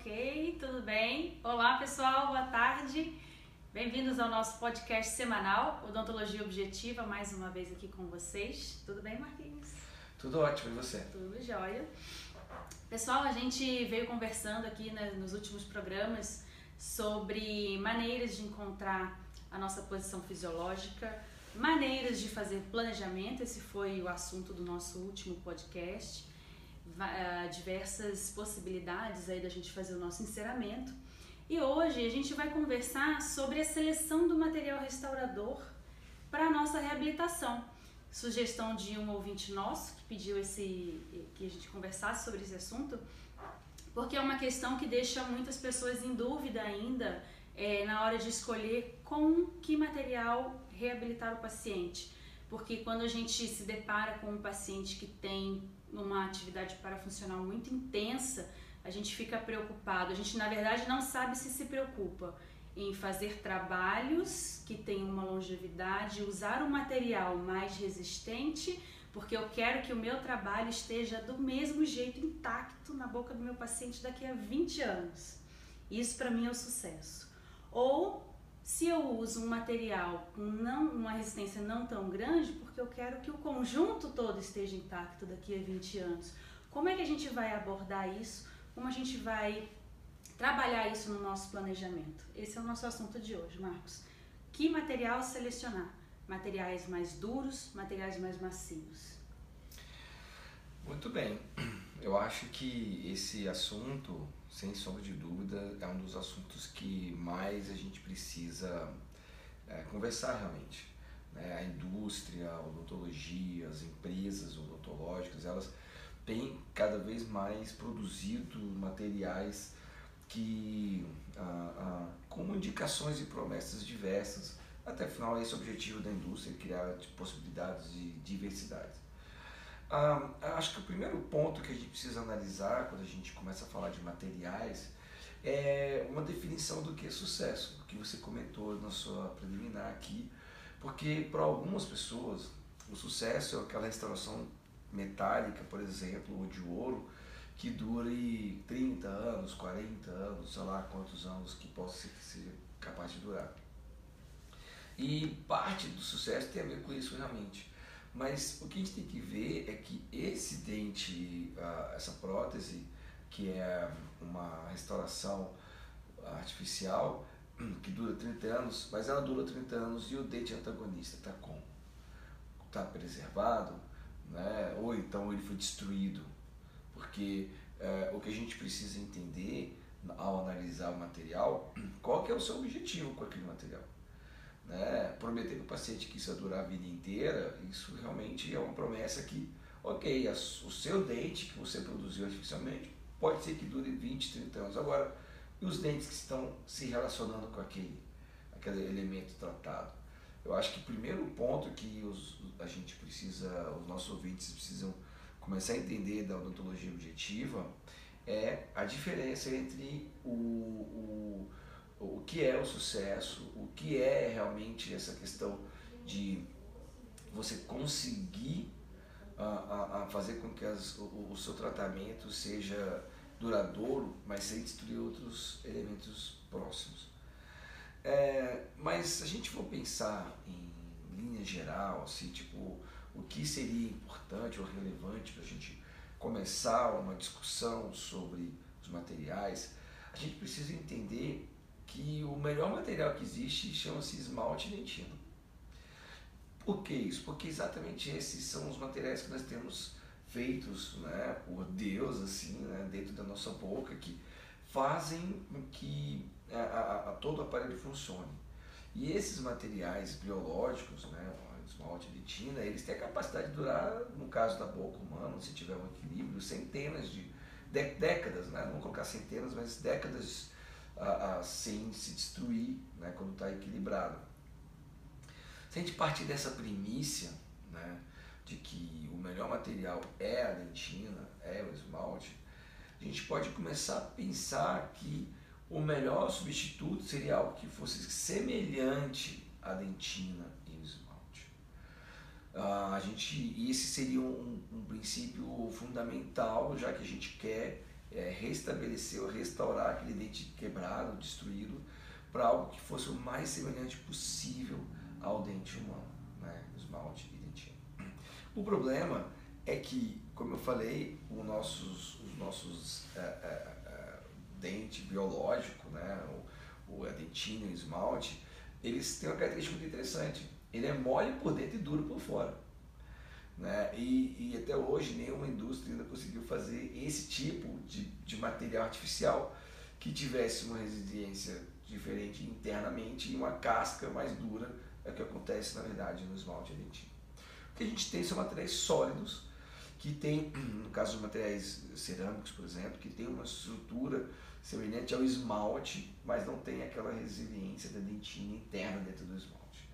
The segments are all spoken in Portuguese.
Ok, tudo bem? Olá pessoal, boa tarde. Bem-vindos ao nosso podcast semanal, Odontologia Objetiva, mais uma vez aqui com vocês. Tudo bem, Marquinhos? Tudo ótimo, e você? Tudo jóia. Pessoal, a gente veio conversando aqui né, nos últimos programas sobre maneiras de encontrar a nossa posição fisiológica, maneiras de fazer planejamento, esse foi o assunto do nosso último podcast, diversas possibilidades aí da gente fazer o nosso enceramento. E hoje a gente vai conversar sobre a seleção do material restaurador para a nossa reabilitação. Sugestão de um ouvinte nosso que pediu esse que a gente conversasse sobre esse assunto, porque é uma questão que deixa muitas pessoas em dúvida ainda é, na hora de escolher com que material reabilitar o paciente. Porque quando a gente se depara com um paciente que tem uma atividade parafuncional muito intensa, a gente fica preocupado. A gente, na verdade, não sabe se se preocupa em fazer trabalhos que tenham uma longevidade, usar um material mais resistente, porque eu quero que o meu trabalho esteja do mesmo jeito intacto na boca do meu paciente daqui a 20 anos. Isso para mim é o sucesso. Ou se eu uso um material com não, uma resistência não tão grande, porque eu quero que o conjunto todo esteja intacto daqui a 20 anos. Como é que a gente vai abordar isso? Como a gente vai trabalhar isso no nosso planejamento? Esse é o nosso assunto de hoje, Marcos. Que material selecionar? Materiais mais duros, materiais mais macios? Muito bem. Eu acho que esse assunto sem sombra de dúvida, é um dos assuntos que mais a gente precisa é, conversar realmente. Né? A indústria, a odontologia, as empresas odontológicas, elas têm cada vez mais produzido materiais que ah, ah, com indicações e promessas diversas. Até afinal, esse é o objetivo da indústria, criar tipo, possibilidades de diversidade. Ah, acho que o primeiro ponto que a gente precisa analisar quando a gente começa a falar de materiais é uma definição do que é sucesso, que você comentou na sua preliminar aqui, porque para algumas pessoas o sucesso é aquela restauração metálica, por exemplo, ou de ouro, que dure 30 anos, 40 anos, sei lá quantos anos que possa ser, capaz de durar. E parte do sucesso tem a ver com isso realmente. Mas o que a gente tem que ver é que esse dente, essa prótese, que é uma restauração artificial, que dura 30 anos, mas ela dura 30 anos e o dente antagonista está como? Está preservado, né? ou então ele foi destruído. Porque é, o que a gente precisa entender ao analisar o material, qual que é o seu objetivo com aquele material né, prometer para o paciente que isso vai durar a vida inteira, isso realmente é uma promessa que, ok, a, o seu dente que você produziu artificialmente pode ser que dure 20, 30 anos. Agora, e os dentes que estão se relacionando com aquele, aquele elemento tratado? Eu acho que o primeiro ponto que os, a gente precisa, os nossos ouvintes precisam começar a entender da odontologia objetiva é a diferença entre o, o o que é o sucesso, o que é realmente essa questão de você conseguir a, a, a fazer com que as, o, o, seu tratamento seja duradouro, mas sem destruir outros elementos próximos. É, mas se a gente for pensar em linha geral, assim, tipo, o que seria importante ou relevante para a gente começar uma discussão sobre os materiais, a gente precisa entender que o melhor material que existe chama-se esmalte dentino. Por que isso? Porque exatamente esses são os materiais que nós temos feitos né, por Deus, assim, né, dentro da nossa boca, que fazem que a, a, a todo o aparelho funcione. E esses materiais biológicos, né, esmalte, dentina, eles têm a capacidade de durar, no caso da boca humana, se tiver um equilíbrio, centenas de, de décadas, né, não vou colocar centenas, mas décadas a, a, sem se destruir né, quando está equilibrado. Se a gente partir dessa primícia né, de que o melhor material é a dentina, é o esmalte, a gente pode começar a pensar que o melhor substituto seria algo que fosse semelhante à dentina e o esmalte. Uh, a gente, esse seria um, um princípio fundamental, já que a gente quer é, restabelecer ou restaurar aquele dente quebrado, destruído, para algo que fosse o mais semelhante possível ao dente humano, né? esmalte e dentina. O problema é que, como eu falei, os nossos, os nossos é, é, é, dente biológico, né? o, o, dentina e o esmalte, eles têm uma característica muito interessante. Ele é mole por dentro e duro por fora. Né? E, e até hoje nenhuma indústria ainda conseguiu fazer esse tipo de, de material artificial que tivesse uma resiliência diferente internamente e uma casca mais dura, é o que acontece na verdade no esmalte dentina. O que a gente tem são materiais sólidos, que tem, no caso dos materiais cerâmicos, por exemplo, que tem uma estrutura semelhante ao esmalte, mas não tem aquela resiliência da dentina interna dentro do esmalte.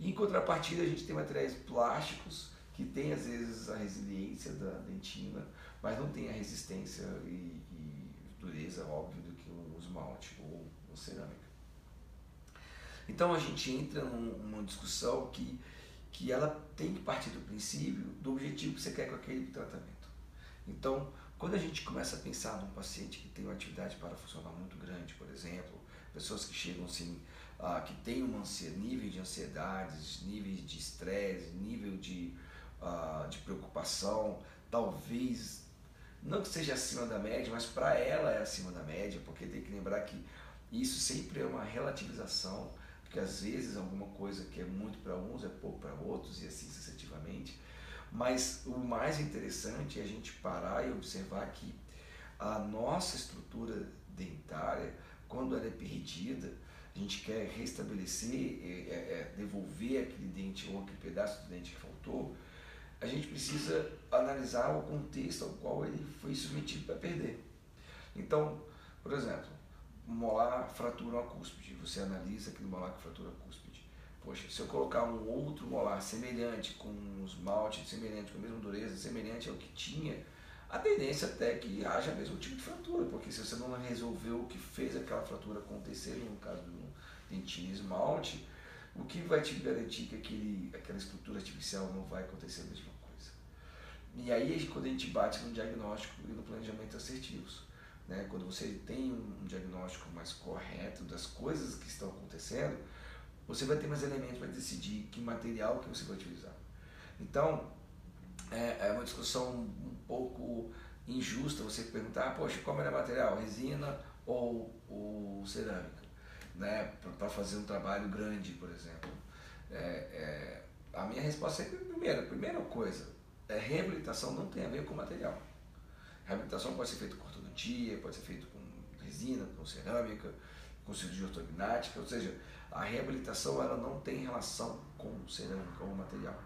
E, em contrapartida, a gente tem materiais plásticos que tem às vezes a resiliência da dentina, mas não tem a resistência e, e dureza, óbvio, do que um esmalte ou uma cerâmica. Então a gente entra numa discussão que, que ela tem que partir do princípio do objetivo que você quer com aquele tratamento. Então, quando a gente começa a pensar num paciente que tem uma atividade parafuncional muito grande, por exemplo, pessoas que chegam assim, ah, que tem uma nível de ansiedades, níveis de estresse, nível de uh, de preocupação, talvez não que seja acima da média, mas para ela é acima da média, porque tem que lembrar que isso sempre é uma relativização, porque às vezes alguma coisa que é muito para uns é pouco para outros e assim sucessivamente. Mas o mais interessante é a gente parar e observar que a nossa estrutura dentária, quando ela é perdida, a gente quer restabelecer, é, é, é devolver aquele dente ou aquele pedaço do dente que faltou, a gente precisa analisar o contexto ao qual ele foi submetido para perder. Então, por exemplo, molar fratura uma cúspide, você analisa aquele molar que fratura a cúspide. Poxa, se eu colocar um outro molar semelhante, com um esmalte semelhante, com a mesma dureza, semelhante ao que tinha, a tendência até é que haja o mesmo tipo de fratura, porque se você não resolveu o que fez aquela fratura acontecer, no caso do dentinho esmalte, o que vai te garantir que aquele, aquela estrutura artificial não vai acontecer a mesma coisa? E aí quando a gente bate no diagnóstico e no planejamento assertivos. Né? Quando você tem um diagnóstico mais correto das coisas que estão acontecendo, você vai ter mais elementos para decidir que material que você vai utilizar. Então, é, é uma discussão um pouco injusta você perguntar, poxa, qual é o material, resina ou, ou cerâmica? Né, para fazer um trabalho grande, por exemplo. É, é, a minha resposta é primeira, primeira coisa, é reabilitação não tem a ver com material. Reabilitação pode ser feita com ortodontia, pode ser feita com resina, com cerâmica, com cirurgia ortognática, ou seja, a reabilitação ela não tem relação com cerâmica ou material.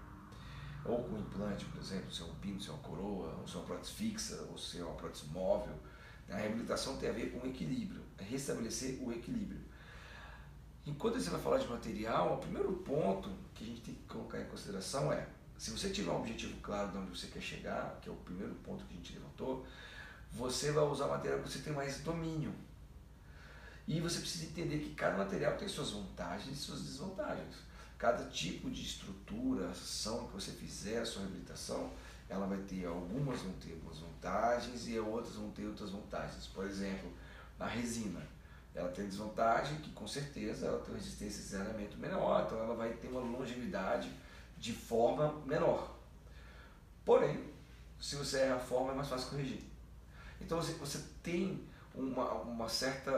Ou com implante, por exemplo, se é um pino, se é uma coroa, ou se é uma prótese fixa, ou se é uma prótese móvel. A reabilitação tem a ver com equilíbrio, é restabelecer o equilíbrio. E quando você vai falar de material, o primeiro ponto que a gente tem que colocar em consideração é, se você tiver um objetivo claro de onde você quer chegar, que é o primeiro ponto que a gente levantou, você vai usar material que você tem mais domínio. E você precisa entender que cada material tem suas vantagens e suas desvantagens. Cada tipo de estrutura, ação que você fizer, sua reabilitação, ela vai ter, algumas vão ter algumas vantagens e outras vão ter outras vantagens. Por exemplo, a resina ela tem desvantagem que com certeza ela tem uma resistência de zerramento menor, então ela vai ter uma longevidade de forma menor. Porém, se você erra a forma é mais fácil corrigir. Então você, você tem uma, uma certa.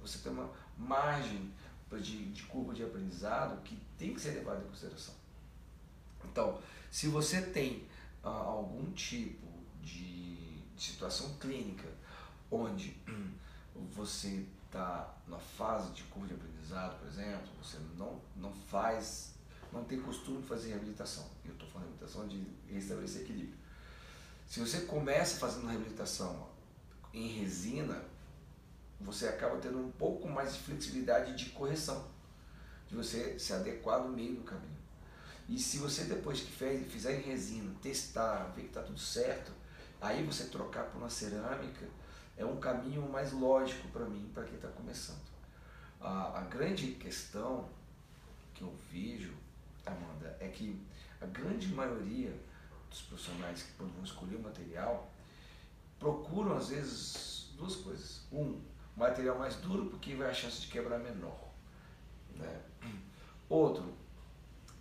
Você tem uma margem de, de curva de aprendizado que tem que ser levada em consideração. Então, se você tem uh, algum tipo de, de situação clínica onde você está na fase de curva de aprendizado, por exemplo, você não, não faz, não tem costume de fazer reabilitação. Eu estou falando reabilitação de restabelecer equilíbrio. Se você começa fazendo reabilitação em resina, você acaba tendo um pouco mais de flexibilidade de correção, de você se adequar no meio do caminho. E se você depois que fez, fizer em resina, testar, ver que está tudo certo, aí você trocar por uma cerâmica, é um caminho mais lógico para mim, para quem está começando. A, a grande questão que eu vejo, Amanda, é que a grande maioria dos profissionais que quando vão escolher o material, procuram às vezes duas coisas. Um, material mais duro porque vai a chance de quebrar menor. Né? Outro,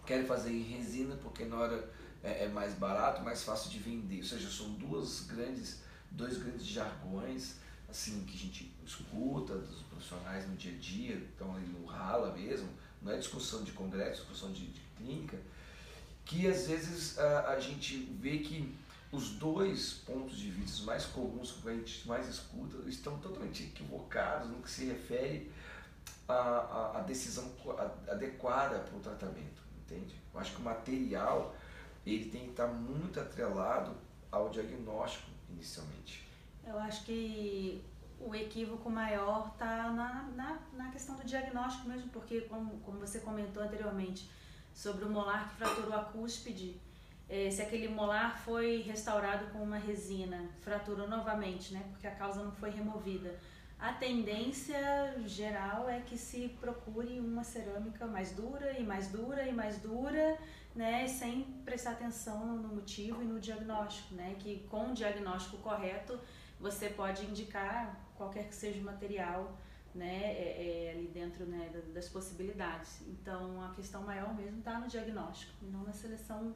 querem fazer em resina porque na hora é, é, mais barato, mais fácil de vender. Ou seja, são duas grandes, dois grandes jargões assim que a gente escuta dos profissionais no dia a dia, estão ali no rala mesmo, não é discussão de congresso, discussão de, de clínica, que às vezes a, a gente vê que os dois pontos de vista mais comuns que a gente mais escuta estão totalmente equivocados no que se refere à, à, decisão adequada para o tratamento, entende? Eu acho que o material ele tem que estar muito atrelado ao diagnóstico inicialmente. Eu acho que o equívoco maior está na, na, na, questão do diagnóstico mesmo, porque como, como você comentou anteriormente sobre o molar que fraturou a cúspide, é, se aquele molar foi restaurado com uma resina, fraturou novamente, né? Porque a causa não foi removida. A tendência geral é que se procure uma cerâmica mais dura e mais dura e mais dura, né? Sem prestar atenção no motivo e no diagnóstico, né? Que com o diagnóstico correto você pode indicar qualquer que seja o material, né? É, é, ali dentro né, das possibilidades. Então a questão maior mesmo está no diagnóstico não na seleção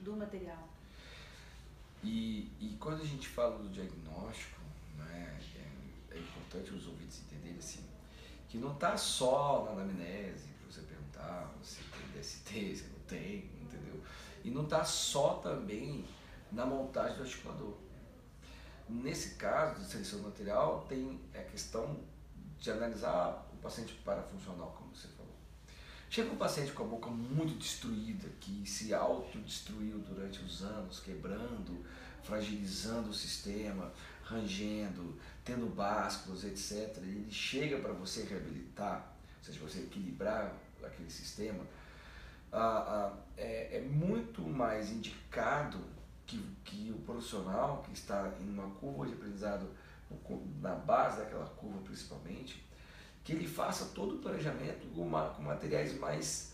do material. E, e quando a gente fala do diagnóstico, né, importante os ouvintes entenderem assim, que não está só na anamnese, para você perguntar se tem DST, se não tem, entendeu? E não está só também na montagem do articulador. Nesse caso de seleção do material, tem a questão de analisar o paciente parafuncional, como você falou. Chega um paciente com a boca muito destruída, que se autodestruiu durante os anos, quebrando, fragilizando o sistema, rangendo, tendo básculos, etc. Ele chega para você reabilitar, ou seja, você equilibrar aquele sistema, é, é, muito mais indicado que, que o profissional que está em uma curva de aprendizado, na base daquela curva principalmente, que ele faça todo o planejamento com, com materiais mais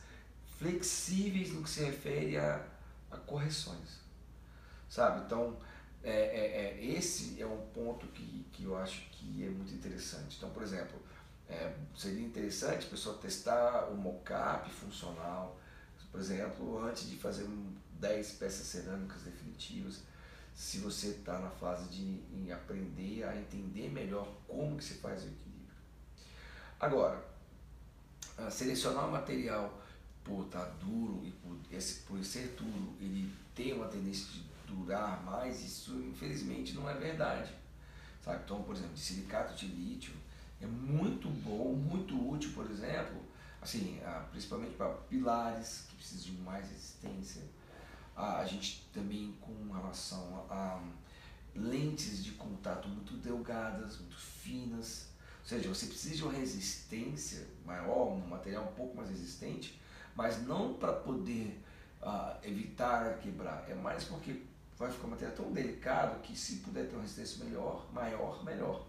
flexíveis no que se refere a, a correções, sabe? Então, é, é, é, esse é um ponto que, que eu acho que é muito interessante. Então, por exemplo, é, seria interessante a pessoa testar o mockup funcional, por exemplo, antes de fazer 10 peças cerâmicas definitivas, se você está na fase de aprender a entender melhor como que se faz o equilíbrio. Agora, selecionar o material por estar duro e por, esse, por ser duro, ele tem uma tendência de durar mais, isso infelizmente não é verdade. Sabe? Então, por exemplo, de silicato de lítio é muito bom, muito útil, por exemplo, assim, principalmente para pilares que precisam de mais resistência. A gente também com relação a lentes de contato muito delgadas, muito finas, ou seja, você precisa de uma resistência maior, um material um pouco mais resistente, mas não para poder uh, evitar quebrar, é mais porque vai ficar um material tão delicado que se puder ter uma resistência melhor, maior, melhor.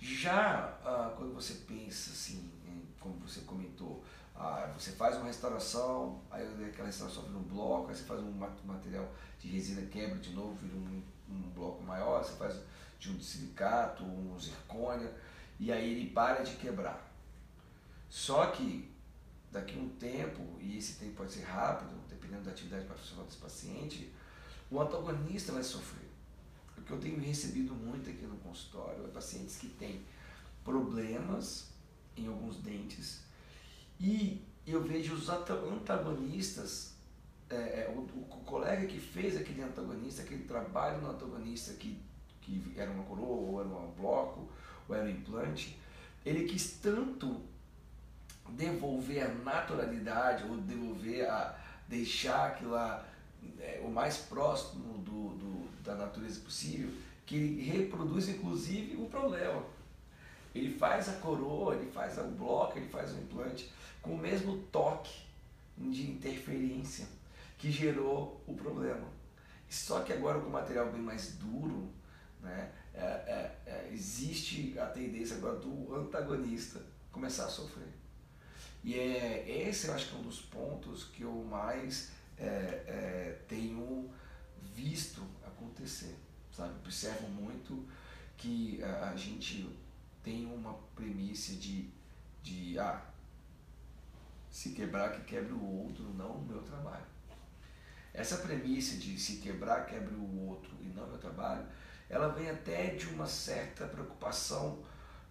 Já uh, quando você pensa assim, como você comentou, uh, você faz uma restauração, aí aquela restauração vira um bloco, aí você faz um material de resina quebra de novo, vira um, um bloco maior, você faz de um silicato, um zircônia, e aí ele para de quebrar. Só que daqui a um tempo, e esse tempo pode ser rápido, dependendo da atividade profissional desse paciente, o antagonista vai sofrer. O que eu tenho recebido muito aqui no consultório é pacientes que têm problemas em alguns dentes e eu vejo os antagonistas, é, é, o, o, colega que fez aquele antagonista, aquele trabalho no antagonista que, que era uma coroa ou era um bloco, ou era um implante, ele quis tanto devolver a naturalidade ou devolver a deixar aquilo lá é, o mais próximo do, do, da natureza possível, que reproduz inclusive o problema. Ele faz a coroa, ele faz o bloco, ele faz o implante com o mesmo toque de interferência que gerou o problema. Só que agora com o material bem mais duro, né, é, é, é, existe a tendência agora do antagonista começar a sofrer. E é, esse eu acho que é um dos pontos que eu mais é, é, tenho visto acontecer. sabe? Observo muito que a, a gente tem uma premissa de, de ah, se quebrar que quebre o outro, não o meu trabalho. Essa premissa de se quebrar quebre o outro e não o meu trabalho, ela vem até de uma certa preocupação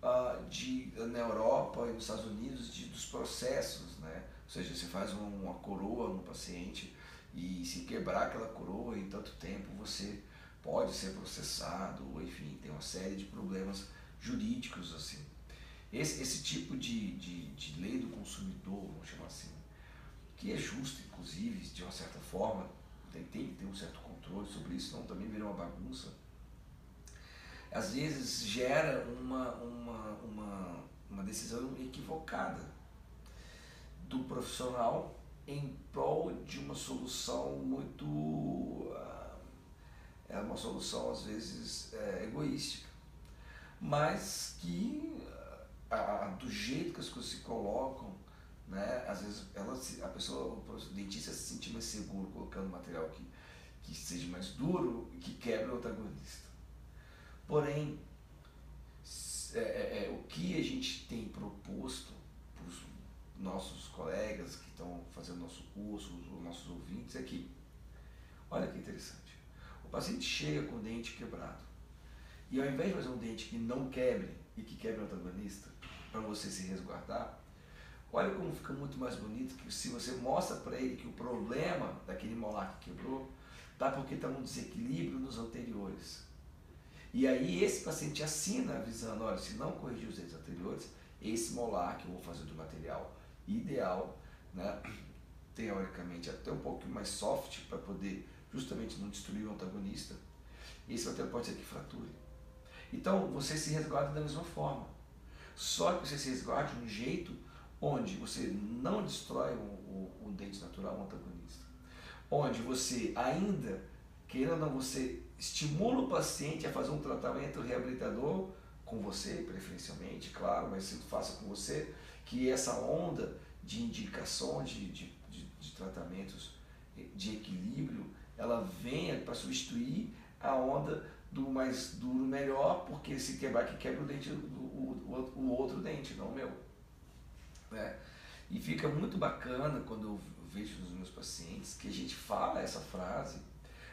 uh, de, na Europa e nos Estados Unidos de, dos processos, né? Ou seja, você faz uma, uma coroa no paciente e se quebrar aquela coroa em tanto tempo você pode ser processado, enfim, tem uma série de problemas jurídicos assim. Esse, esse tipo de, de, de lei do consumidor, vamos chamar assim, que é justo, inclusive, de uma certa forma, tem, tem que ter um certo controle sobre isso, senão também vira uma bagunça. Às vezes gera uma, uma, uma, uma decisão equivocada do profissional em prol de uma solução muito. Ah, é uma solução às vezes é, egoística, mas que a, do jeito que as coisas se colocam, né, às vezes ela, a pessoa, o dentista se sente mais seguro colocando material que, que seja mais duro e que quebre o antagonista. Porém, é, é, é, o que a gente tem proposto nossos colegas que estão fazendo nosso curso, os nossos ouvintes, é que, olha que interessante, o paciente chega com o dente quebrado e ao invés de fazer um dente que não quebre e que quebre o antagonista, para você se resguardar, olha como fica muito mais bonito que se você mostra para ele que o problema daquele molar que quebrou tá porque está um desequilíbrio nos anteriores. E aí esse paciente assina avisando, olha, se não corrigir os dentes anteriores, esse molar que eu vou fazer do material ideal, né, teoricamente até um pouco mais soft para poder justamente não destruir o antagonista, esse material pode ser que frature. Então você se resguarda da mesma forma. Só que você se resguarde de um jeito onde você não destrói o, o, o dente natural, o antagonista. Onde você ainda, querendo ou não, você estimula o paciente a fazer um tratamento reabilitador com você, preferencialmente, claro, mas se faça com você, que essa onda de indicação de, de, de, de tratamentos de equilíbrio, ela venha para substituir a onda do mais duro melhor, porque se quebrar que quebra o dente, o, o, o outro dente, não o meu. Né? E fica muito bacana quando eu vejo nos meus pacientes que a gente fala essa frase,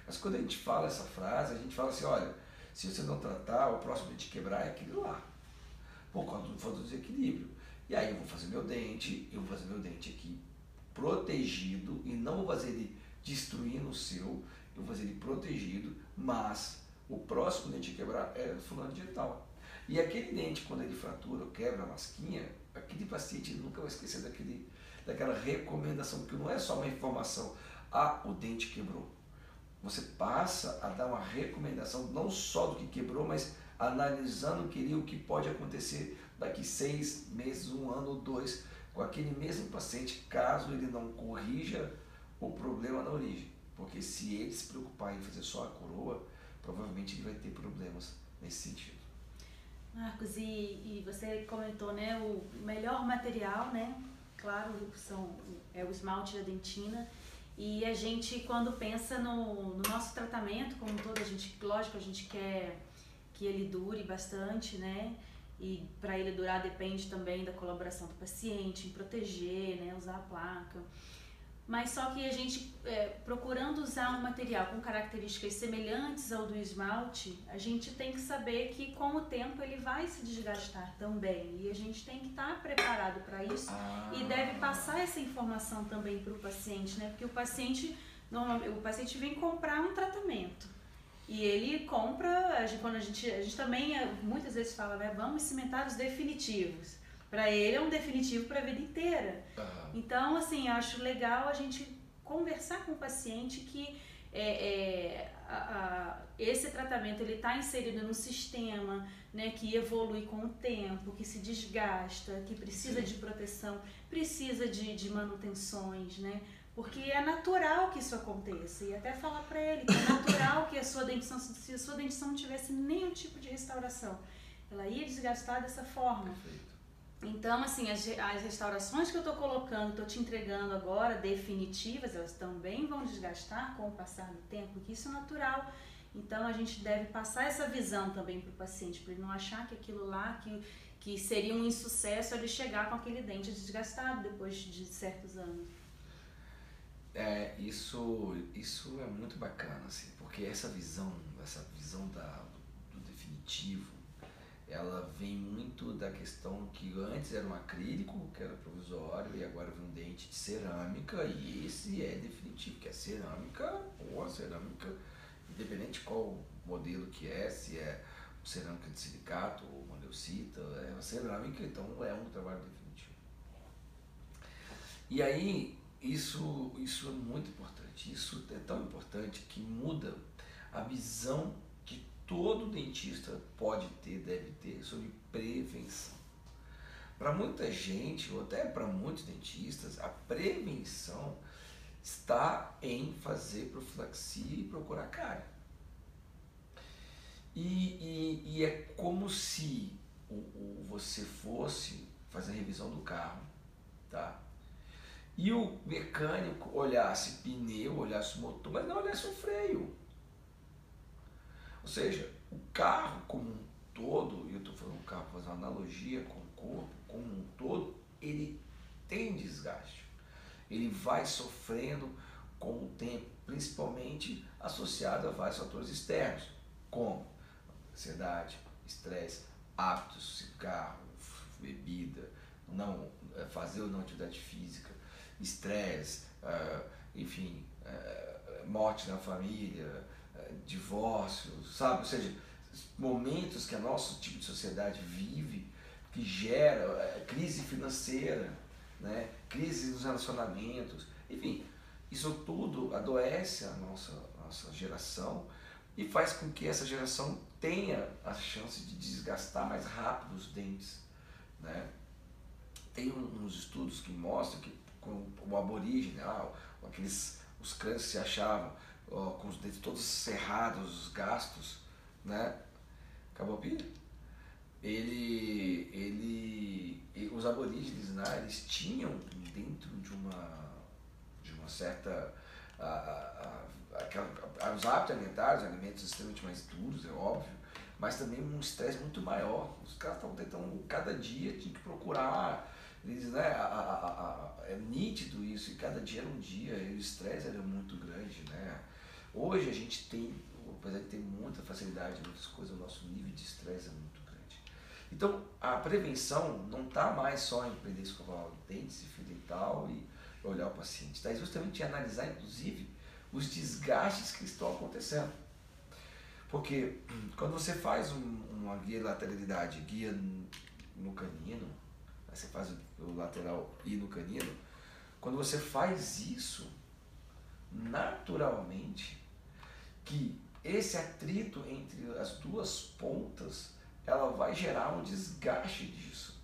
mas quando a gente fala essa frase, a gente fala assim, olha, se você não tratar, o próximo dente quebrar é aquele lá, por causa do desequilíbrio. E aí eu vou fazer meu dente, eu vou fazer meu dente aqui protegido e não vou fazer ele destruindo o seu, eu vou fazer ele protegido, mas o próximo dente a quebrar é fulano de tal. E aquele dente, quando ele fratura ou quebra a masquinha, aquele paciente nunca vai esquecer daquele, daquela recomendação, porque não é só uma informação, ah, o dente quebrou. Você passa a dar uma recomendação não só do que quebrou, mas analisando o que, o que pode acontecer daqui seis meses, um ano ou dois, com aquele mesmo paciente, caso ele não corrija o problema na origem. Porque se ele se preocupar em fazer só a coroa, provavelmente ele vai ter problemas nesse sentido. Marcos, e, e você comentou, né, o melhor material, né, claro, são, é o esmalte da dentina, e a gente, quando pensa no, no nosso tratamento como todo, a gente, lógico, a gente quer que ele dure bastante, né, e para ele durar depende também da colaboração do paciente, em proteger, né, usar a placa, mas só que a gente, é, procurando usar um material com características semelhantes ao do esmalte, a gente tem que saber que com o tempo ele vai se desgastar também. E a gente tem que estar preparado para isso ah. e deve passar essa informação também para o paciente, né? Porque o paciente, normalmente, o paciente vem comprar um tratamento. E ele compra, quando a gente, a gente também é, muitas vezes fala, né, vamos cimentar os definitivos. Para ele é um definitivo para a vida inteira. Uhum. Então, assim, acho legal a gente conversar com o paciente que é, é, a, a, esse tratamento ele está inserido num sistema né, que evolui com o tempo, que se desgasta, que precisa Sim. de proteção, precisa de, de manutenções, né? Porque é natural que isso aconteça. E até falar para ele que é natural que a sua dentição, se a sua dentição não tivesse nenhum tipo de restauração, ela ia desgastar dessa forma. Perfeito. Então, assim, as, as restaurações que eu estou colocando, estou te entregando agora, definitivas, elas também vão desgastar com o passar do tempo, que isso é natural. Então a gente deve passar essa visão também para o paciente, para ele não achar que aquilo lá que, que seria um insucesso ele chegar com aquele dente desgastado depois de certos anos. É, isso, isso é muito bacana, assim, porque essa visão, essa visão da, do, do definitivo, ela vem muito da questão que antes era um acrílico, que era provisório, e agora vem um dente de cerâmica, e esse é definitivo, que é cerâmica, ou cerâmica, independente de qual modelo que é, se é cerâmica de silicato ou mandeucita, é uma cerâmica, então é um trabalho definitivo. E aí, isso, isso é muito importante, isso é tão importante que muda a visão todo dentista pode ter, deve ter, sobre prevenção. Para muita gente, ou até para muitos dentistas, a prevenção está em fazer profilaxia e procurar cárie. E, e, e, é como se o, o, você fosse fazer a revisão do carro, tá? E o mecânico olhasse pneu, olhasse motor, mas não olhasse o freio. Ou seja, o carro como um todo, e eu estou falando carro, fazer uma analogia com o corpo como um todo, ele tem desgaste. Ele vai sofrendo com o tempo, principalmente associado a vários fatores externos, como ansiedade, estresse, hábitos, cigarro, bebida, não é, fazer ou não atividade física, estresse, uh, enfim, uh, morte na família, divórcio, sabe? Ou seja, momentos que a nosso tipo de sociedade vive, que gera é, crise financeira, né? crise nos relacionamentos, enfim, isso tudo adoece a nossa, nossa geração e faz com que essa geração tenha a chance de desgastar mais rápido os dentes. Né? Tem uns estudos que mostram que o aborígene, ah, aqueles, os crânios que se achavam ó, com os dentes todos cerrados, gastos, né? Acabou a pilha? Ele, ele, os aborígenes, né, eles tinham dentro de uma, de uma certa, a, a, a, os hábitos alimentares, alimentos extremamente mais duros, é óbvio, mas também um estresse muito maior. Os caras estavam tentando, cada dia tinha que procurar, eles, né, a, a, a, é nítido isso, e cada dia era um dia, e o estresse era muito grande, né? Hoje a gente tem, apesar de ter muita facilidade muitas coisas, o nosso nível de estresse é muito grande. Então a prevenção não está mais só em aprender a escovar os dentes e dental e olhar o paciente, está justamente em analisar inclusive os desgastes que estão acontecendo. Porque quando você faz um, uma guia de lateralidade, guia no canino, você faz o lateral e no canino, quando você faz isso, naturalmente que esse atrito entre as duas pontas ela vai gerar um desgaste disso.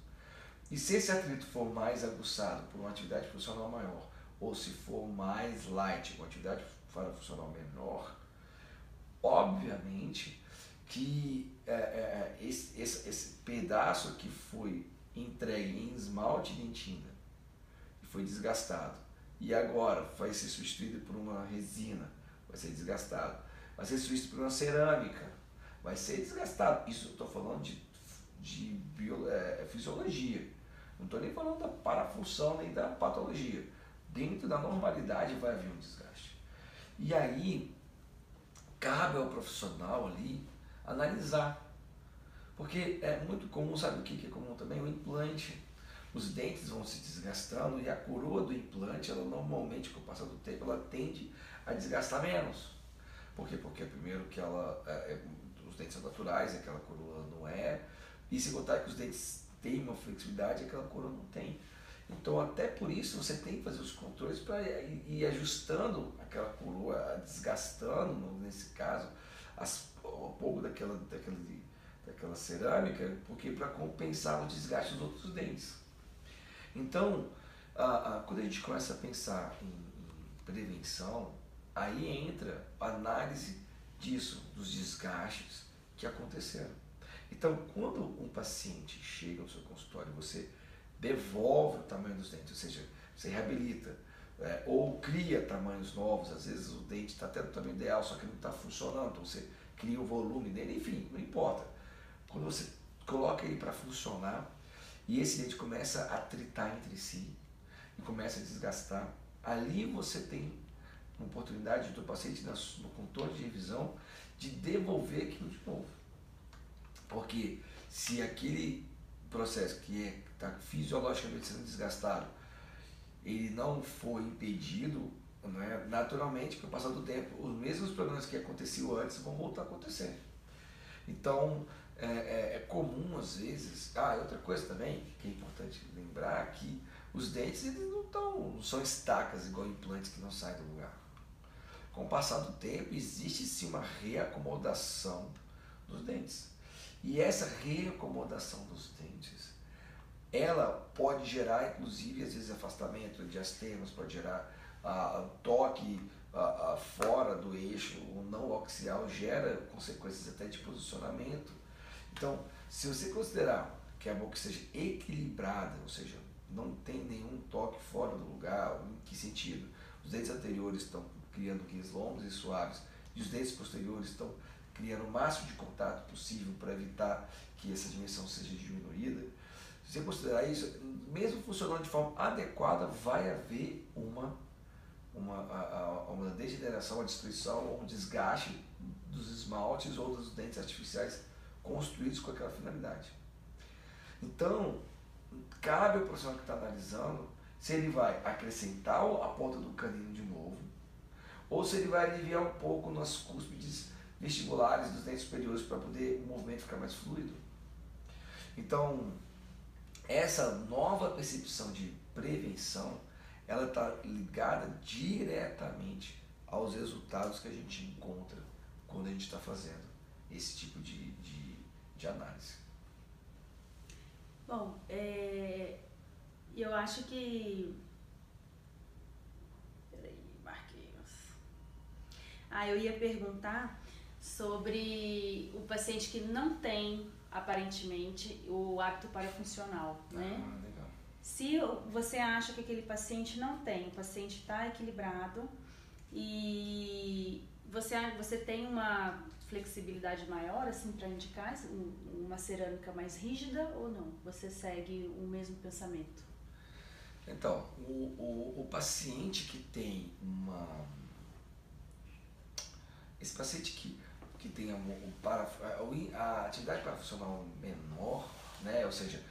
E se esse atrito for mais aguçado por uma atividade funcional maior, ou se for mais light, uma atividade funcional menor, obviamente que é, é, esse, esse, esse, pedaço que foi entregue em esmalte de dentina e foi desgastado, e agora vai ser substituído por uma resina, vai ser desgastado vai ser substituído por uma cerâmica, vai ser desgastado. Isso eu estou falando de, de bio, é, fisiologia, não estou nem falando da parafunção nem da patologia. Dentro da normalidade vai haver um desgaste. E aí, cabe ao profissional ali analisar. Porque é muito comum, sabe o que é comum também? O implante. Os dentes vão se desgastando e a coroa do implante, ela normalmente, com o passar do tempo, ela tende a desgastar menos. Por quê? Porque primeiro que ela, é, é, os dentes são naturais, aquela coroa não é, e se contar que os dentes têm uma flexibilidade, aquela coroa não tem. Então até por isso você tem que fazer os controles para ir ajustando aquela coroa, desgastando, nesse caso, as, um pouco daquela, daquela, daquela cerâmica, porque para compensar o desgaste dos outros dentes. Então, a, a, quando a gente começa a pensar em, em prevenção, Aí entra a análise disso, dos desgastes que aconteceram. Então, quando um paciente chega ao seu consultório, você devolve o tamanho dos dentes, ou seja, você reabilita, é, ou cria tamanhos novos, às vezes o dente está até no tamanho ideal, só que não está funcionando, então você cria o volume dele, enfim, não importa. Quando você coloca ele para funcionar e esse dente começa a tritar entre si e começa a desgastar, ali você tem uma oportunidade do paciente no controle de revisão de devolver aquilo de novo. Porque se aquele processo que está fisiologicamente sendo desgastado, ele não foi impedido, né, naturalmente, com o passar do tempo, os mesmos problemas que aconteciam antes vão voltar a acontecer. Então, é, é, é comum às vezes. Ah, outra coisa também que é importante lembrar que os dentes eles não, tão, não são estacas igual implantes que não saem do lugar. Com o passar do tempo, existe sim uma reacomodação dos dentes. E essa reacomodação dos dentes, ela pode gerar, inclusive, às vezes, afastamento de astemas, pode gerar ah, toque ah, ah, fora do eixo, o não axial, gera consequências até de posicionamento. Então, se você considerar que a boca seja equilibrada, ou seja, não tem nenhum toque fora do lugar, em que sentido? Os dentes anteriores estão criando guias longos e suaves, e os dentes posteriores estão criando o máximo de contato possível para evitar que essa dimensão seja diminuída, se você considerar isso, mesmo funcionando de forma adequada, vai haver uma, uma, uma degeneração, uma destruição, um desgaste dos esmaltes ou dos dentes artificiais construídos com aquela finalidade. Então, cabe ao profissional que está analisando se ele vai acrescentar a ponta do canino de novo, ou se ele vai aliviar um pouco nas cúspides vestibulares dos dentes superiores para poder o movimento ficar mais fluido. Então, essa nova percepção de prevenção, ela está ligada diretamente aos resultados que a gente encontra quando a gente está fazendo esse tipo de, de, de análise. Bom, é, eu acho que Ah, eu ia perguntar sobre o paciente que não tem, aparentemente, o hábito parafuncional, né? Ah, legal. Se você acha que aquele paciente não tem, o paciente está equilibrado e você, você tem uma flexibilidade maior, assim, para indicar uma cerâmica mais rígida ou não? Você segue o mesmo pensamento? Então, o, o, o paciente que tem uma esse paciente que, que tem um, para, a, atividade parafuncional menor, né, ou seja,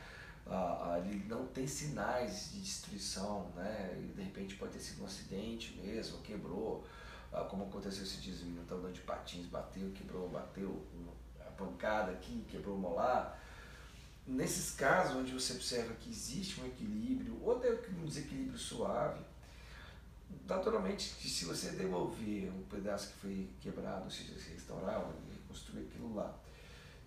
a, a, ele não tem sinais de destruição, né, e de repente pode ter sido um acidente mesmo, quebrou, como aconteceu esse dia, o estava andando de patins, bateu, quebrou, bateu a pancada aqui, quebrou o molar. Nesses casos onde você observa que existe um equilíbrio, ou até um desequilíbrio suave, naturalmente que se você devolver um pedaço que foi quebrado, ou seja, se restaurar, reconstruir aquilo lá,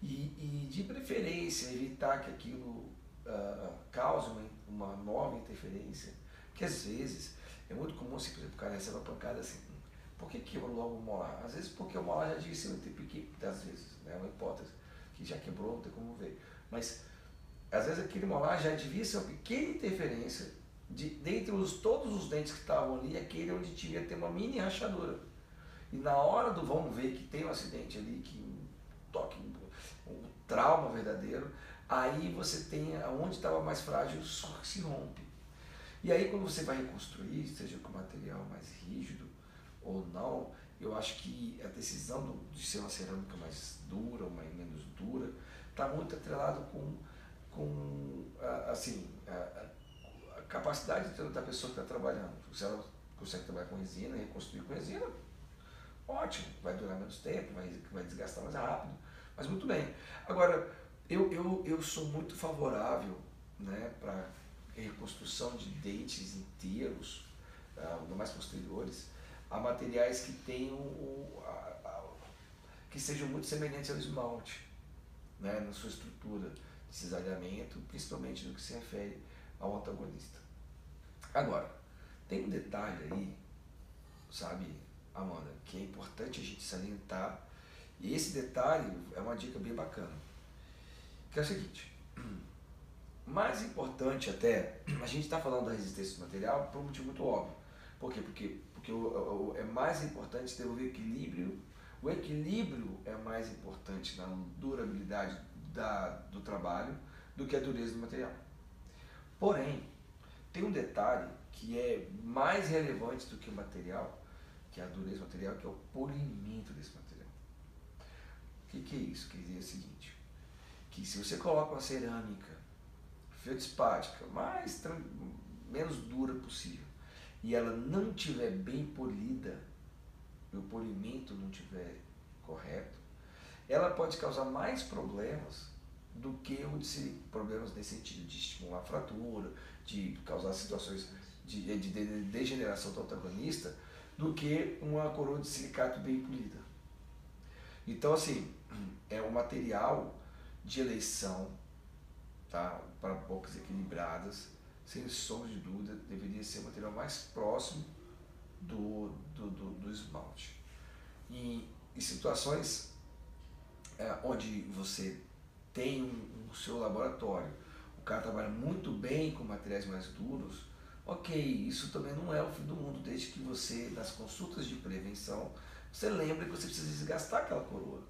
e, e de preferência evitar que aquilo uh, cause uma, uma nova interferência, que às vezes é muito comum, se por exemplo, o cara recebe uma pancada assim, por que quebrou logo o molar? Às vezes porque o molar já ser muito pequeno, às vezes, né, uma hipótese, que já quebrou, não tem como ver. Mas às vezes aquele molar já devia ser uma pequena interferência de, dentre os, todos os dentes que estavam ali, aquele onde devia ter uma mini rachadura. E na hora do vamos ver que tem um acidente ali, que um toque, um, um trauma verdadeiro, aí você tem onde estava mais frágil se rompe. E aí quando você vai reconstruir, seja com material mais rígido ou não, eu acho que a decisão do, de ser uma cerâmica mais dura ou mais, menos dura está muito atrelado com, com assim, capacidade da pessoa que está trabalhando. Se ela consegue trabalhar com resina, reconstruir com resina, ótimo, vai durar menos tempo, vai, vai desgastar mais rápido, mas muito bem. Agora, eu, eu, eu sou muito favorável né, para reconstrução de dentes inteiros, uh, mais posteriores, a materiais que tenham o, a, a, que sejam muito semelhantes ao esmalte, né, na sua estrutura de cisalhamento, principalmente no que se refere ao antagonista. Agora, tem um detalhe aí, sabe, Amanda, que é importante a gente salientar, e esse detalhe é uma dica bem bacana, que é o seguinte, mais importante até, a gente está falando da resistência do material por um motivo muito óbvio. Por quê? Porque, porque o, o, é mais importante ter o equilíbrio, O equilíbrio é mais importante na durabilidade da, do trabalho do que a dureza do material. Porém, tem um detalhe que é mais relevante do que o material, que é a dureza do material, que é o polimento desse material. O que, que é isso? Quer dizer o seguinte, que se você coloca uma cerâmica feldspática, mais menos dura possível, e ela não tiver bem polida, e o polimento não tiver correto, ela pode causar mais problemas do que o de problemas nesse sentido de estimular fratura, de causar situações de, de, de degeneração do antagonista, do que uma coroa de silicato bem polida. Então, assim, é um material de eleição tá? para bocas equilibradas, sem sombra de dúvida, deveria ser o material mais próximo do, do, do, do esmalte. E em situações é, onde você tem um, um seu laboratório, o cara trabalha muito bem com materiais mais duros, ok, isso também não é o fim do mundo, desde que você, nas consultas de prevenção, você lembre que você precisa desgastar aquela coroa.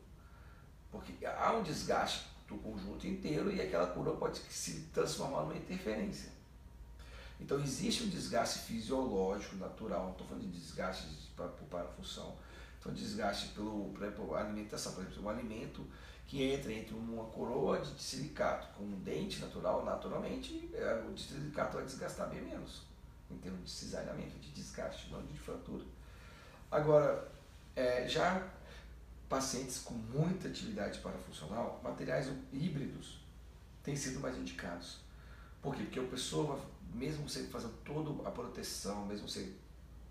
Porque há um desgaste do conjunto inteiro e aquela coroa pode se transformar numa interferência. Então existe um desgaste fisiológico, natural, não estou falando de desgaste para, para a função, estou desgaste pelo, pela alimentação, por exemplo, um alimento que entra entre uma coroa de silicato com um dente natural, naturalmente, é, o silicato vai desgastar bem menos, em termos de cisalhamento, de desgaste, não de fratura. Agora, é, já pacientes com muita atividade parafuncional, materiais híbridos têm sido mais indicados. Por quê? Porque a pessoa, mesmo você fazendo toda a proteção, mesmo você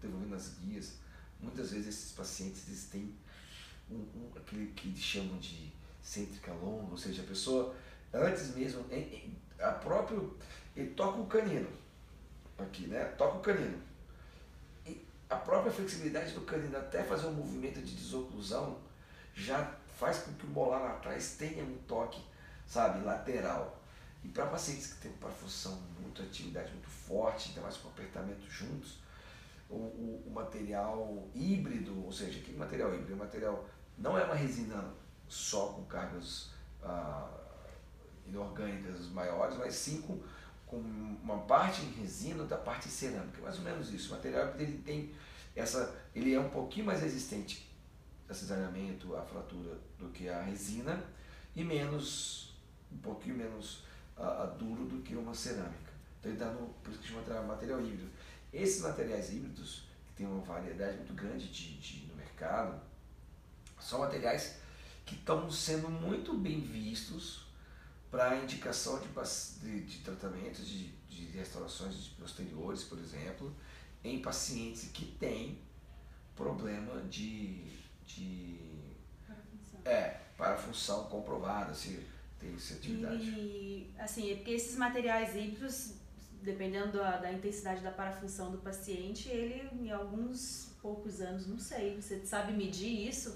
desenvolvendo as guias, muitas vezes esses pacientes eles têm um, um, aquele que eles chamam de cêntrica longa, ou seja, a pessoa antes mesmo, em, em, a próprio, ele toca o canino, aqui, né? Toca o canino. E a própria flexibilidade do canino até fazer um movimento de desoclusão já faz com que o molar lá atrás tenha um toque, sabe, lateral. E para pacientes que têm perfusão muito atividade muito forte, ainda mais com apertamento juntos, o, o, o, material híbrido, ou seja, que material híbrido? O material não é uma resina só com cargas ah, inorgânicas maiores, mas sim com, com uma parte em resina da parte cerâmica, mais ou menos isso. O material ele tem essa, ele é um pouquinho mais resistente a cisalhamento, a fratura do que a resina e menos um pouquinho menos ah, duro do que uma cerâmica. Então ele está no por isso que chama material, material híbrido. Esses materiais híbridos que tem uma variedade muito grande de, de no mercado são materiais que estão sendo muito bem vistos para a indicação de, de, de tratamentos de, de restaurações posteriores, por exemplo, em pacientes que têm problema de, de é, para função comprovada, se tem. E, assim, é porque esses materiais híbridos, dependendo da, da intensidade da parafunção do paciente, ele, em alguns poucos anos, não sei, você sabe medir isso?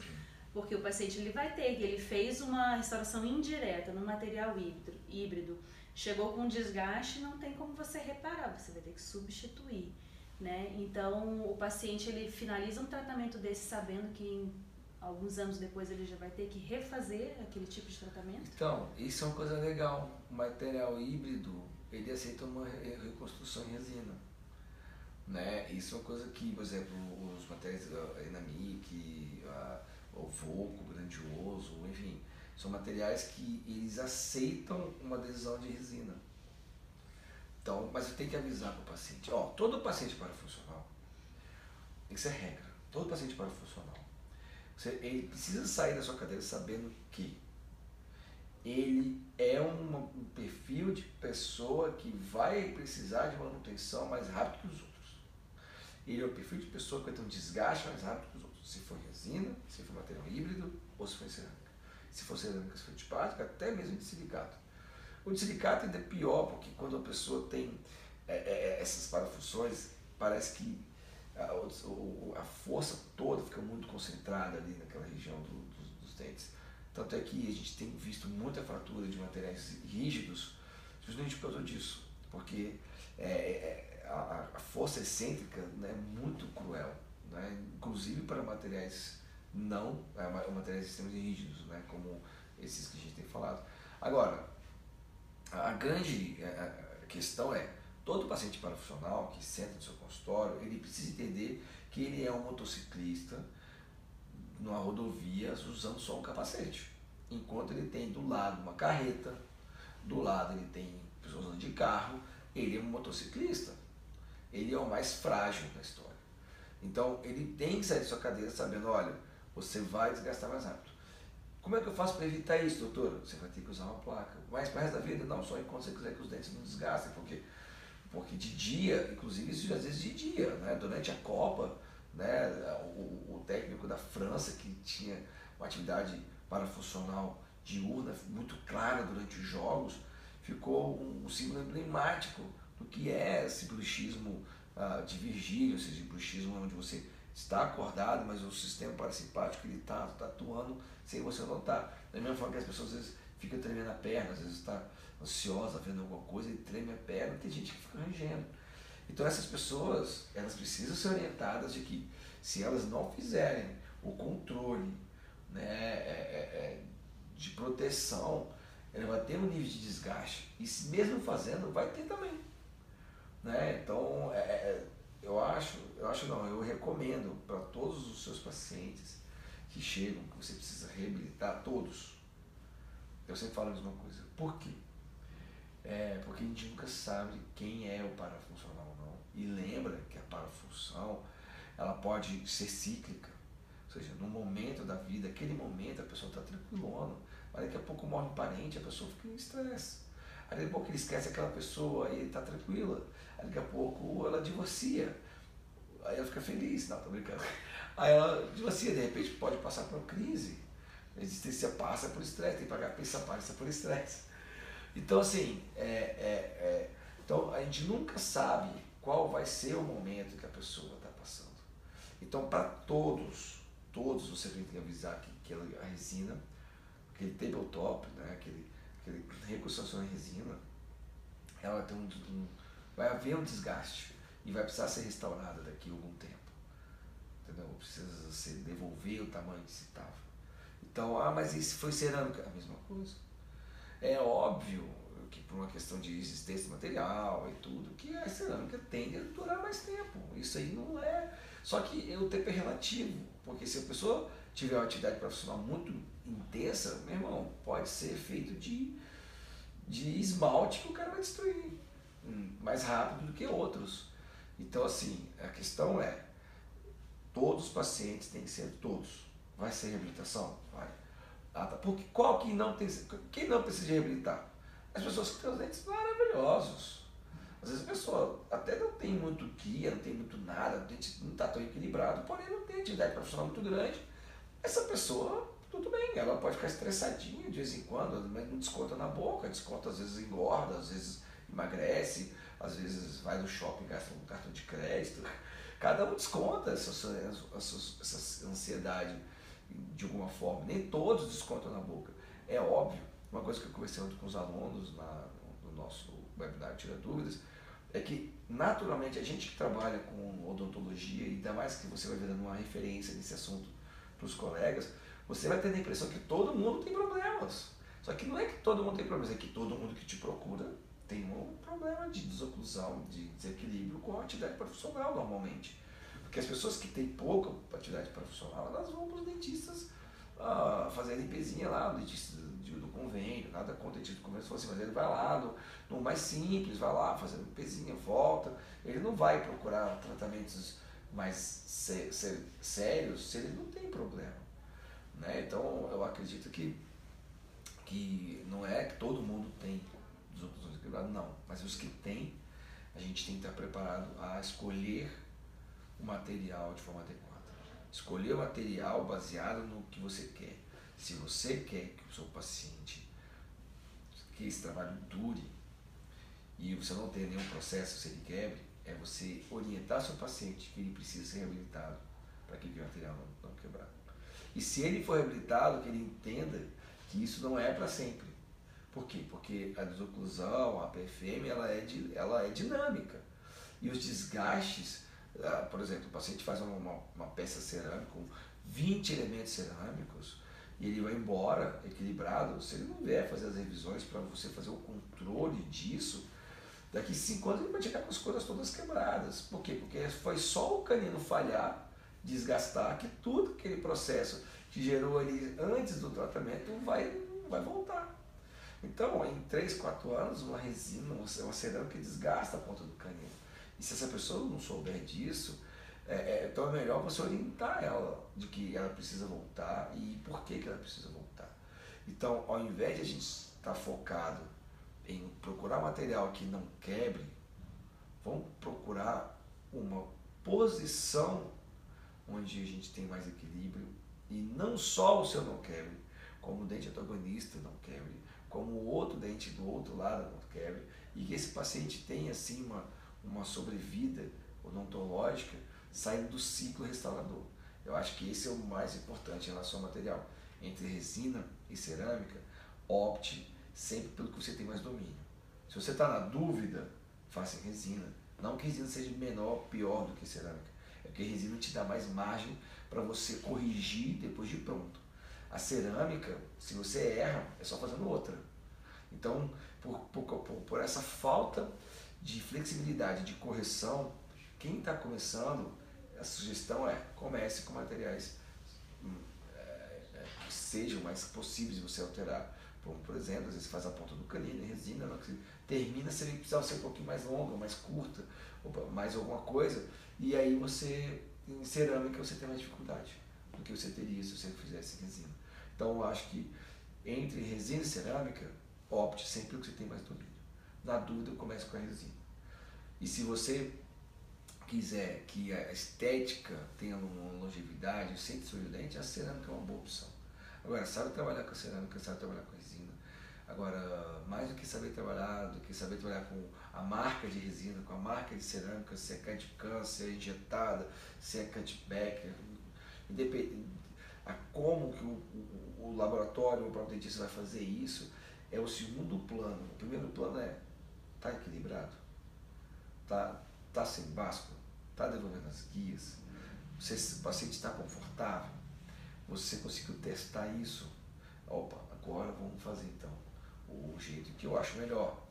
porque o paciente ele vai ter, ele fez uma restauração indireta no material híbrido, híbrido, chegou com desgaste, não tem como você reparar, você vai ter que substituir, né? Então o paciente ele finaliza um tratamento desse sabendo que em alguns anos depois ele já vai ter que refazer aquele tipo de tratamento. Então isso é uma coisa legal, o material híbrido ele aceita uma reconstrução em resina. Né? Isso é uma coisa que, por exemplo, os materiais Enamic, a o Voco, grandioso, enfim, são materiais que eles aceitam uma adesão de resina. Então, mas você tem que avisar para o paciente. Ó, todo paciente parafuncional, tem que ser regra, todo paciente parafuncional, você, ele precisa sair da sua cadeira sabendo que ele é um perfil de pessoa que vai precisar de manutenção mais rápido que os outros. Ele é o perfil de pessoa que vai ter um desgaste mais rápido que os outros se for resina, se for material híbrido ou se for cerâmica. Se for cerâmica, se for de plástico, até mesmo de silicato. O de silicato ainda é pior, porque quando a pessoa tem é, é, é essas parafunções, parece que a, a, força toda fica muito concentrada ali naquela região do, dos, dos dentes. Tanto é que a gente tem visto muita fratura de materiais rígidos justamente por causa disso, porque é, é a, a, força excêntrica né, é muito cruel né? inclusive para materiais não é, materiais extremamente rígidos, né? como esses que a gente tem falado. Agora, a grande é, questão é, todo paciente parafuncional que senta no seu consultório, ele precisa entender que ele é um motociclista numa rodovia usando só um capacete. Enquanto ele tem do lado uma carreta, do lado ele tem pessoas andando de carro, ele é um motociclista. Ele é o mais frágil da história. Então ele tem que sair da sua cadeira sabendo, olha, você vai desgastar mais rápido. Como é que eu faço para evitar isso, doutora? Você vai ter que usar uma placa. Mas para o resto da vida, não, só enquanto você quiser que os dentes não desgastem, porque, porque de dia, inclusive isso às vezes de dia, né? durante a Copa, né? o, o técnico da França que tinha uma atividade parafuncional diurna muito clara durante os jogos, ficou um, um símbolo emblemático do que é esse bruxismo uh, de Virgílio, esse bruxismo onde você está acordado, mas o sistema parasimpático ele está tá atuando sem você notar. Da mesma forma que as pessoas às vezes ficam tremendo a perna, às vezes está ansiosa vendo alguma coisa e treme a perna, tem gente que fica rangendo. Então essas pessoas, elas precisam ser orientadas de que se elas não fizerem o controle né, é, é, é de proteção, ela vai ter um nível de desgaste. E mesmo fazendo, vai ter também. Né? Então, é, eu acho, eu acho não, eu recomendo para todos os seus pacientes que chegam, que você precisa reabilitar, todos. Eu sempre falo a mesma coisa. Por quê? É porque a gente nunca sabe quem é o parafuncional ou não. E lembra que a parafunção ela pode ser cíclica. Ou seja, no momento da vida, aquele momento a pessoa está tranquilona, mas daqui a pouco morre um parente, a pessoa fica em estresse. Aí daqui a pouco ele esquece aquela pessoa e está tranquila. Aí daqui a pouco ela divorcia. Aí ela fica feliz, não, tô brincando. Aí ela divorcia, de repente pode passar por uma crise. A existência passa por estresse, tem que pagar pensa passa por estresse. Então assim, é, é, é, então a gente nunca sabe qual vai ser o momento que a pessoa está passando. Então para todos, todos você tem que avisar que, que a resina, aquele tabletop, né, aquele, aquele reconstrução em resina, ela tem um, um vai haver um desgaste e vai precisar ser restaurada daqui a algum tempo. Entendeu? Precisa se devolver o tamanho que se estava. Então, ah, mas se foi cerâmica? A mesma coisa. É óbvio que por uma questão de existência material e tudo, que a cerâmica tende a durar mais tempo. Isso aí não é. Só que o tempo é relativo, porque se a pessoa tiver uma atividade profissional muito intensa, meu irmão, pode ser feito de, de esmalte que o cara vai destruir mais rápido do que outros. Então, assim, a questão é: todos os pacientes têm que ser todos. Vai ser reabilitação? Vai. Ah, tá. Porque qual que não tem. Quem não precisa de reabilitar? As pessoas que têm os dentes maravilhosos. Às vezes a pessoa até não tem muito guia, não tem muito nada, o dente não está tão equilibrado, porém não tem atividade profissional muito grande. Essa pessoa, tudo bem, ela pode ficar estressadinha de vez em quando, mas não desconta na boca, desconta às vezes engorda, às vezes emagrece, às vezes vai no shopping e gasta um cartão de crédito. Cada um desconta essa, essa, essa ansiedade de alguma forma. Nem todos descontam na boca. É óbvio, uma coisa que eu conversei muito com os alunos na, no nosso webinar Tira Dúvidas, é que naturalmente a gente que trabalha com odontologia, e ainda mais que você vai virando uma referência nesse assunto para os colegas, você vai ter a impressão que todo mundo tem problemas. Só que não é que todo mundo tem problemas, é que todo mundo que te procura tem um problema de desoclusão, de desequilíbrio com a atividade profissional normalmente. Porque as pessoas que têm pouca atividade profissional, elas vão para os dentistas ah, fazer a limpezinha lá, o dentista do, do convênio, nada contra o dentista do convênio, assim, mas ele vai lá no, no, mais simples, vai lá fazer a limpezinha, volta. Ele não vai procurar tratamentos mais sé, sé, sérios se ele não tem problema. Né? Então eu acredito que, que não é que todo mundo tem desoclusões equilibradas, não. Mas os que têm, a gente tem que estar preparado a escolher o material de forma adequada. Escolher o material baseado no que você quer. Se você quer que o seu paciente, que esse trabalho dure e você não tenha nenhum processo se ele quebre, é você orientar seu paciente que ele precisa ser reabilitado para que o material não, não quebrar. E se ele for reabilitado, que ele entenda que isso não é para sempre. Por quê? Porque a desoclusão, a PFM, ela é, ela é dinâmica. E os desgastes, por exemplo, o paciente faz uma, uma peça cerâmica com 20 elementos cerâmicos e ele vai embora equilibrado, se ele não vier fazer as revisões para você fazer o controle disso, daqui cinco anos ele vai chegar com as coisas todas quebradas. Por quê? Porque foi só o canino falhar, desgastar, que tudo aquele processo que gerou ali antes do tratamento vai, vai voltar. Então, em 3, 4 anos, uma resina, uma cerâmica desgasta a ponta do canino. E se essa pessoa não souber disso, é, é, então é melhor você orientar ela de que ela precisa voltar e por que, que ela precisa voltar. Então, ao invés de a gente estar focado em procurar material que não quebre, vamos procurar uma posição onde a gente tem mais equilíbrio e não só o seu não quebre, como o dente antagonista não quebre, como o outro dente do outro lado não quebre, e que esse paciente tenha assim uma, uma sobrevida odontológica saindo do ciclo restaurador. Eu acho que esse é o mais importante em relação ao material. Entre resina e cerâmica, opte sempre pelo que você tem mais domínio. Se você está na dúvida, faça em resina. Não que resina seja menor ou pior do que cerâmica. É porque resina te dá mais margem para você corrigir depois de pronto. A cerâmica, se você erra, é só fazendo outra. Então, por, por, por, por essa falta de flexibilidade, de correção, quem está começando a sugestão é comece com materiais hum, é, é, que sejam mais possíveis de você alterar. Por exemplo, às vezes faz a ponta do canino resina, termina se ele precisar ser um pouquinho mais longa, mais curta, mais alguma coisa, e aí você, em cerâmica, você tem mais dificuldade do que você teria se você fizesse resina. Então, eu acho que entre resina e cerâmica, opte sempre o que você tem mais domínio. Na dúvida, comece com a resina. E se você quiser que a estética tenha uma longevidade, sem dente, a cerâmica é uma boa opção. Agora, sabe trabalhar com a cerâmica, sabe trabalhar com a resina. Agora, mais do que saber trabalhar, do que saber trabalhar com a marca de resina, com a marca de cerâmica, se é se é injetada, se é cutback, a como que o, o, o laboratório, o próprio dentista vai fazer isso, é o segundo plano. O primeiro plano é, tá equilibrado? Tá, tá sem báscula? está devolvendo as guias, você, o paciente está confortável, você conseguiu testar isso, opa, agora vamos fazer então o jeito que eu acho melhor,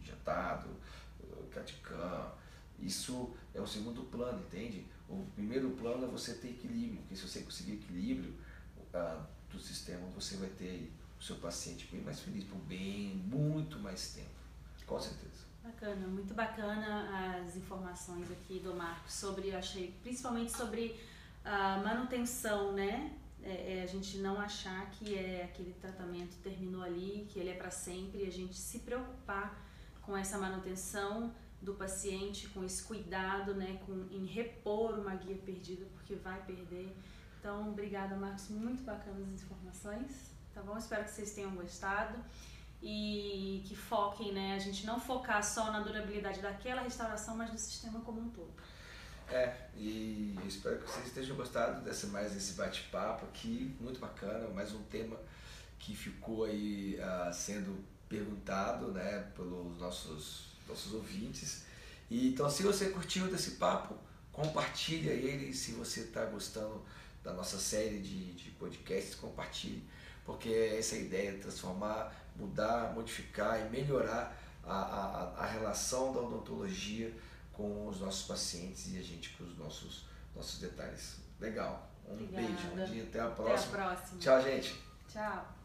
injetado, CATCAM, isso é o segundo plano, entende? O primeiro plano é você ter equilíbrio, porque se você conseguir equilíbrio uh, do sistema, você vai ter o seu paciente bem mais feliz por bem, muito mais tempo, com certeza. Bacana, muito bacana as informações aqui do Marcos sobre, achei, principalmente sobre a manutenção, né? É, é a gente não achar que é aquele tratamento terminou ali, que ele é para sempre, e a gente se preocupar com essa manutenção do paciente, com esse cuidado, né, com, em repor uma guia perdida, porque vai perder. Então, obrigada, Marcos, muito bacanas as informações, tá bom? Espero que vocês tenham gostado e que foquem, né? A gente não focar só na durabilidade daquela restauração, mas do sistema como um todo. É, e espero que vocês estejam gostado dessa mais esse bate-papo aqui, muito bacana, mais um tema que ficou aí uh, sendo perguntado, né, pelos nossos nossos ouvintes. E então, se você curtiu desse papo, compartilha ele. Se você está gostando da nossa série de, de podcasts, compartilhe, porque essa é ideia, transformar mudar, modificar e melhorar a, a, a relação da odontologia com os nossos pacientes e a gente com os nossos, nossos detalhes. Legal. Um Obrigada. beijo, um dia, até a próxima. Até a próxima. Tchau, gente. Tchau.